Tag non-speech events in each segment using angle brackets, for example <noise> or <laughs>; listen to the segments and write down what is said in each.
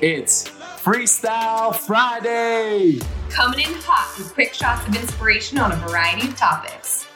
It's Freestyle Friday. Coming in hot with quick shots of inspiration on a variety of topics.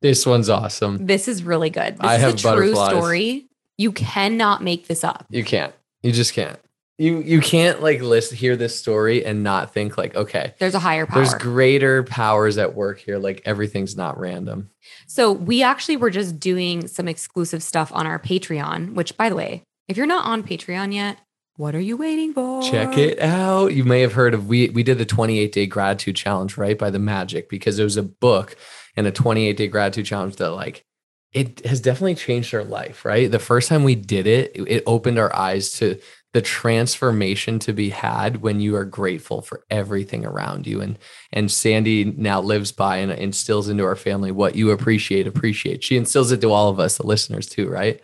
This one's awesome. This is really good. This I is have a true butterflies. story. You cannot make this up. You can't. You just can't. You you can't like list hear this story and not think like, okay, There's a higher power. there's greater powers at work here. Like everything's not random. So we actually were just doing some exclusive stuff on our Patreon, which by the way, if you're not on Patreon yet, what are you waiting for? Check it out. You may have heard of we we did the 28 day gratitude challenge, right? By the magic, because there was a book and a 28 day gratitude challenge that like it has definitely changed our life, right? The first time we did it, it- it opened our eyes to the transformation to be had when you are grateful for everything around you. And and Sandy now lives by and instills into our family what you appreciate, appreciate. She instills it to all of us, the listeners too, right?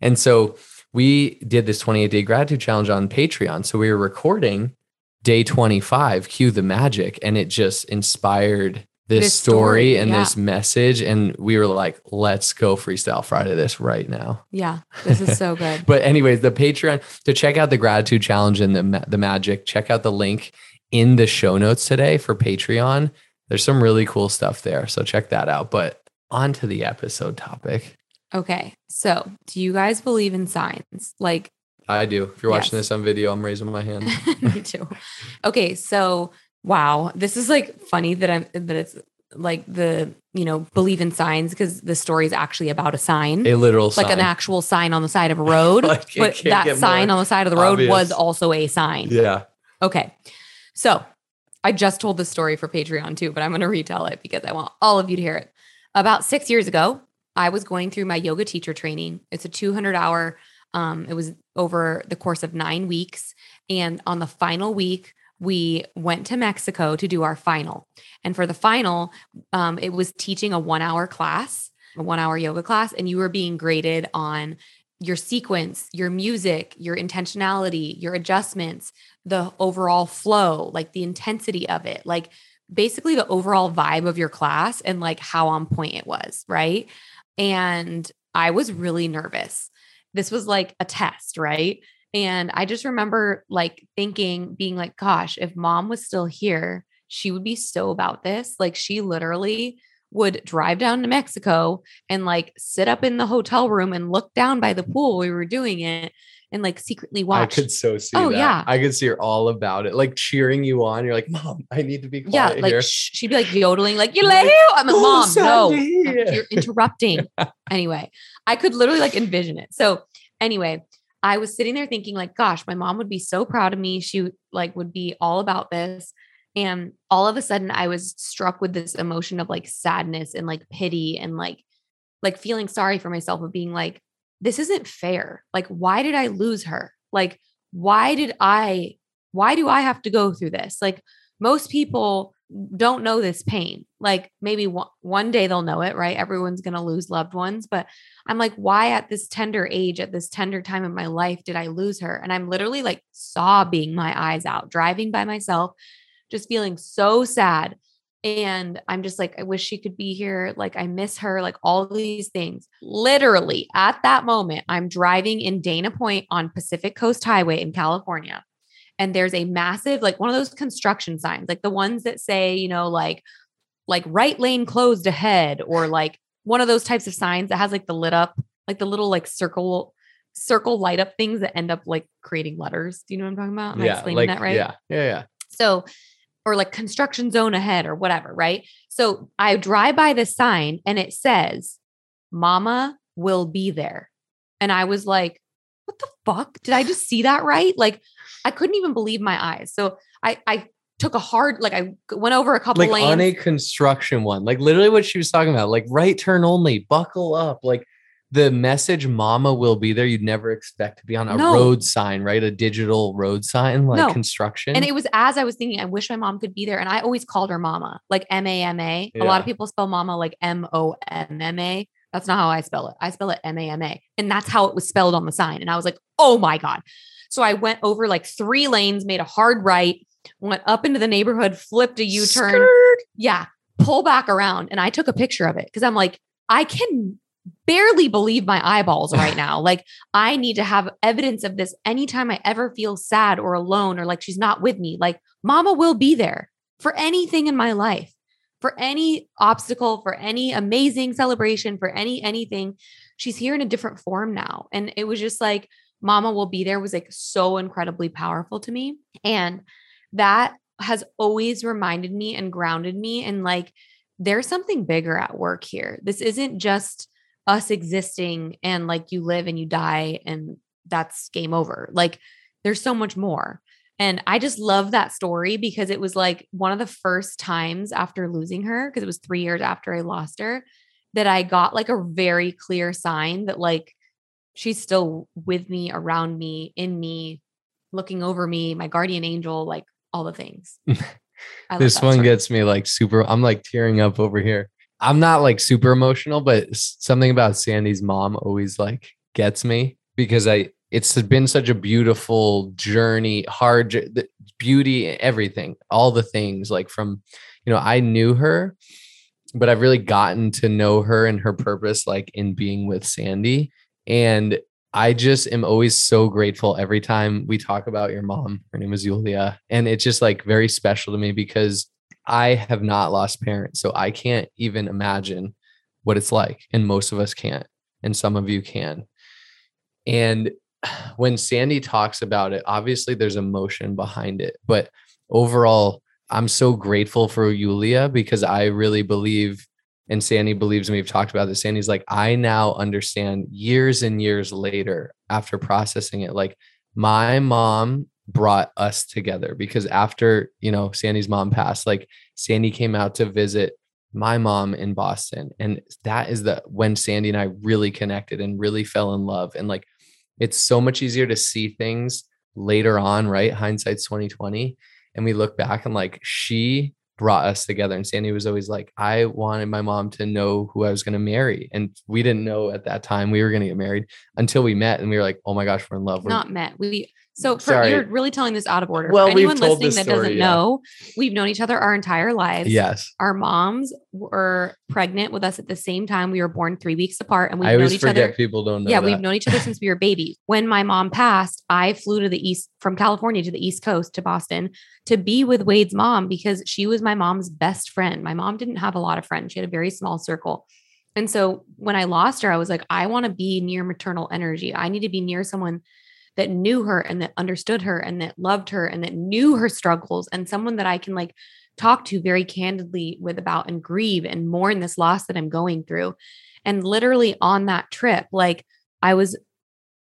And so we did this 28 day gratitude challenge on Patreon. So we were recording day 25, cue the magic, and it just inspired this, This story, story, and yeah. this message. And we were like, let's go freestyle Friday this right now. Yeah, this is so good. <laughs> But anyways, the Patreon to check out the gratitude challenge and the the magic, check out the link in the show notes today for Patreon. There's some really cool stuff there. So check that out. But on to the episode topic. Okay. So do you guys believe in signs? Like I do. If you're watching Yes. this on video, I'm raising my hand. <laughs> me too. Okay, so wow, this is like funny that I'm that it's like the you know believe in signs because the story is actually about a sign, A literal like sign. an actual sign on the side of a road. <laughs> Like, but that sign on the side of the road was also a sign. Yeah. Okay, so I just told this story for Patreon too, but I'm going to retell it because I want all of you to hear it. About six years ago, I was going through my yoga teacher training. It's a 200 hour. Um, it was over the course of nine weeks, and on the final week, we went to Mexico to do our final. And for the final, um, it was teaching a one hour class, a one hour yoga class, and you were being graded on your sequence, your music, your intentionality, your adjustments, the overall flow, like the intensity of it, like basically the overall vibe of your class and like how on point it was, right? And I was really nervous. This was like a test, right? And I just remember like thinking, being like, gosh, if mom was still here, she would be so about this. Like, she literally would drive down to Mexico and like sit up in the hotel room and look down by the pool. We were doing it and like secretly watch. I could so see Oh, that. yeah. I could see her all about it, like cheering you on. You're like, Mom, I need to be quiet yeah, like here. sh- she'd be like yodeling, like you Like, I'm like, "Oh, mom, no, you're interrupting. <laughs> anyway, I could literally like envision it. So anyway, I was sitting there thinking, like, gosh, my mom would be so proud of me. She like would be all about this. And all of a sudden I was struck with this emotion of like sadness and like pity and like like feeling sorry for myself of being like, this isn't fair. Like, why did I lose her? Like, why did I, why do I have to go through this? Like, most people don't know this pain. Like, maybe one, one day they'll know it, right? Everyone's going to lose loved ones. But I'm like, why at this tender age, at this tender time in my life, did I lose her? And I'm literally like sobbing my eyes out, driving by myself, just feeling so sad. And I'm just like, I wish she could be here. Like, I miss her, like all these things. Literally at that moment, I'm driving in Dana Point on Pacific Coast Highway in California. And there's a massive, like one of those construction signs, like the ones that say, you know, like, like right lane closed ahead, or like one of those types of signs that has like the lit up, like the little like circle, circle light up things that end up like creating letters. Do you know what I'm talking about? Am I yeah, explaining like that right? yeah, yeah, yeah. So, or like construction zone ahead or whatever, right? So I drive by the sign and it says, Mama will be there. And I was like, what the fuck? Did I just see that right? Like, I couldn't even believe my eyes. So I, I took a hard, like, I went over a couple Like lanes. on a construction one, like literally what she was talking about, like right turn only, buckle up, like the message "Mama will be there." You'd never expect to be on a No. road sign, right? A digital road sign, like No. construction. And it was as I was thinking, I wish my mom could be there. And I always called her mama, like M A M A. A lot of people spell mama like M O M M A. That's not how I spell it. I spell it M A M A. And that's how it was spelled on the sign. And I was like, oh my God. So I went over like three lanes, made a hard right, went up into the neighborhood, flipped a U turn. Yeah. Pull back around. And I took a picture of it because I'm like, I can barely believe my eyeballs <laughs> right now. like I need to have evidence of this anytime I ever feel sad or alone or like she's not with me. Like mama will be there for anything in my life. For any obstacle, for any amazing celebration, for any anything, she's here in a different form now. And it was just like mama will be there was like so incredibly powerful to me. And that has always reminded me and grounded me and like there's something bigger at work here. This isn't just us existing and like you live and you die and that's game over. Like there's so much more. And I just love that story because it was like one of the first times after losing her, because it was three years after I lost her, that I got like a very clear sign that like she's still with me, around me, in me, looking over me, my guardian angel, like all the things. <laughs> this one story. gets me like super. I'm like tearing up over here. I'm not like super emotional, but something about Sandy's mom always like gets me because I it's been such a beautiful journey, hard beauty, everything, all the things like from, you know, I knew her, but I've really gotten to know her and her purpose like in being with Sandy. And I just am always so grateful every time we talk about your mom. Her name is Julia. And it's just like very special to me because I have not lost parents. So I can't even imagine what it's like. And most of us can't. And some of you can. And <sighs> when Sandy talks about it, obviously there's emotion behind it. But overall, I'm so grateful for Julia because I really believe and Sandy believes, and we've talked about this. Sandy's like, I now understand years and years later after processing it, like my mom brought us together because after, you know, Sandy's mom passed, like Sandy came out to visit my mom in Boston. And that is the when Sandy and I really connected and really fell in love. And like, it's so much easier to see things later on, right? Hindsight's 2020. And we look back and like, she brought us together. And Sandy was always like, I wanted my mom to know who I was going to marry. And we didn't know at that time we were going to get married until we met. And we were like, oh my gosh, we're in love. We're not met. We so for, you're really telling this out of order. Well, for anyone listening that story, doesn't yeah. know, we've known each other our entire lives. Yes. Our moms were pregnant with us at the same time. We were born three weeks apart, and we've I known each other. People don't know. Yeah, that. we've known each other since we were babies. When my mom passed, I flew to the east from California to the East Coast to Boston to be with Wade's mom because she was my mom's best friend. My mom didn't have a lot of friends; she had a very small circle. And so when I lost her, I was like, I want to be near maternal energy. I need to be near someone that knew her and that understood her and that loved her and that knew her struggles and someone that I can like talk to very candidly with about and grieve and mourn this loss that I'm going through. And literally on that trip, like I was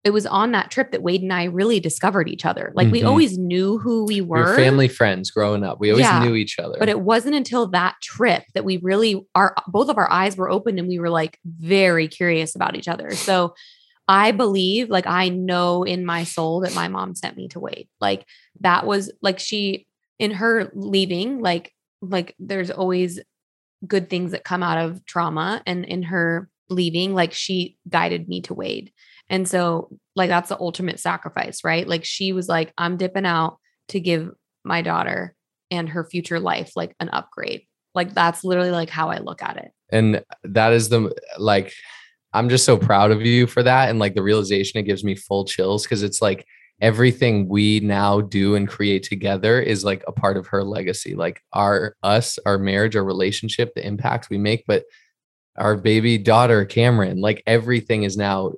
it was on that trip that Wade and I really discovered each other. Like mm-hmm. we always knew who we were. we were. family friends growing up. We always yeah, knew each other. But it wasn't until that trip that we really our both of our eyes were open and we were like very curious about each other. So I believe, like, I know in my soul that my mom sent me to Wade. Like, that was like she, in her leaving, like, like there's always good things that come out of trauma. And in her leaving, like, she guided me to Wade. And so, like, that's the ultimate sacrifice, right? Like, she was like, I'm dipping out to give my daughter and her future life like an upgrade. Like, that's literally like how I look at it. And that is the, like, I'm just so proud of you for that. And like the realization, it gives me full chills because it's like everything we now do and create together is like a part of her legacy. Like our, us, our marriage, our relationship, the impact we make, but our baby daughter, Cameron, like everything is now,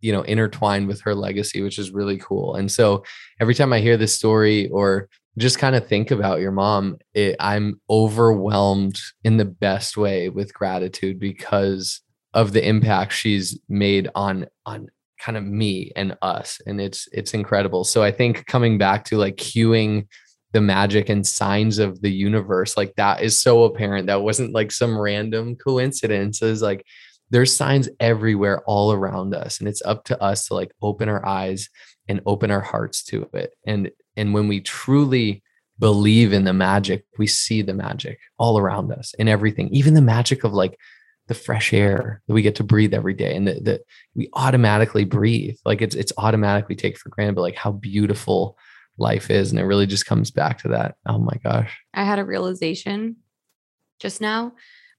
you know, intertwined with her legacy, which is really cool. And so every time I hear this story or just kind of think about your mom, it, I'm overwhelmed in the best way with gratitude because of the impact she's made on on kind of me and us and it's it's incredible. So i think coming back to like cueing the magic and signs of the universe like that is so apparent. That wasn't like some random coincidences. Like there's signs everywhere all around us and it's up to us to like open our eyes and open our hearts to it. And and when we truly believe in the magic we see the magic all around us in everything. Even the magic of like the fresh air that we get to breathe every day and that, we automatically breathe. Like it's it's automatically take for granted but like how beautiful life is and it really just comes back to that. Oh my gosh. I had a realization just now.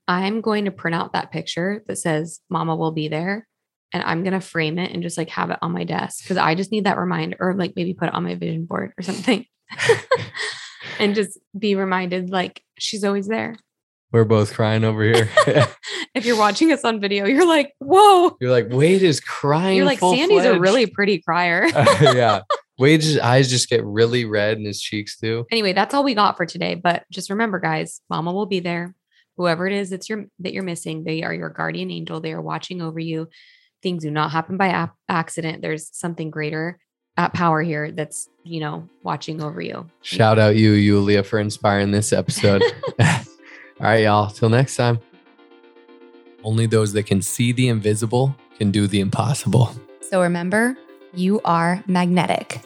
I'm going to print out that picture that says Mama will be there and I'm going to frame it and just like have it on my desk because I just need that reminder or like maybe put it on my vision board or something. <laughs> And just be reminded like she's always there. We're both crying over here. <laughs> if you're watching us on video, you're like, whoa. You're like, Wade is crying. You're like, Sandy's a really pretty crier. <laughs> uh, yeah. <laughs> Wade's eyes just get really red and his cheeks too. Anyway, that's all we got for today. But just remember, guys, mama will be there. Whoever it is that's your that you're missing, they are your guardian angel. They are watching over you. Things do not happen by ap- accident. There's something greater at power here that's, you know, watching over you. Shout out you, Julia, for inspiring this episode. All right, y'all. Till next time. Only those that can see the invisible can do the impossible. So remember, you are magnetic.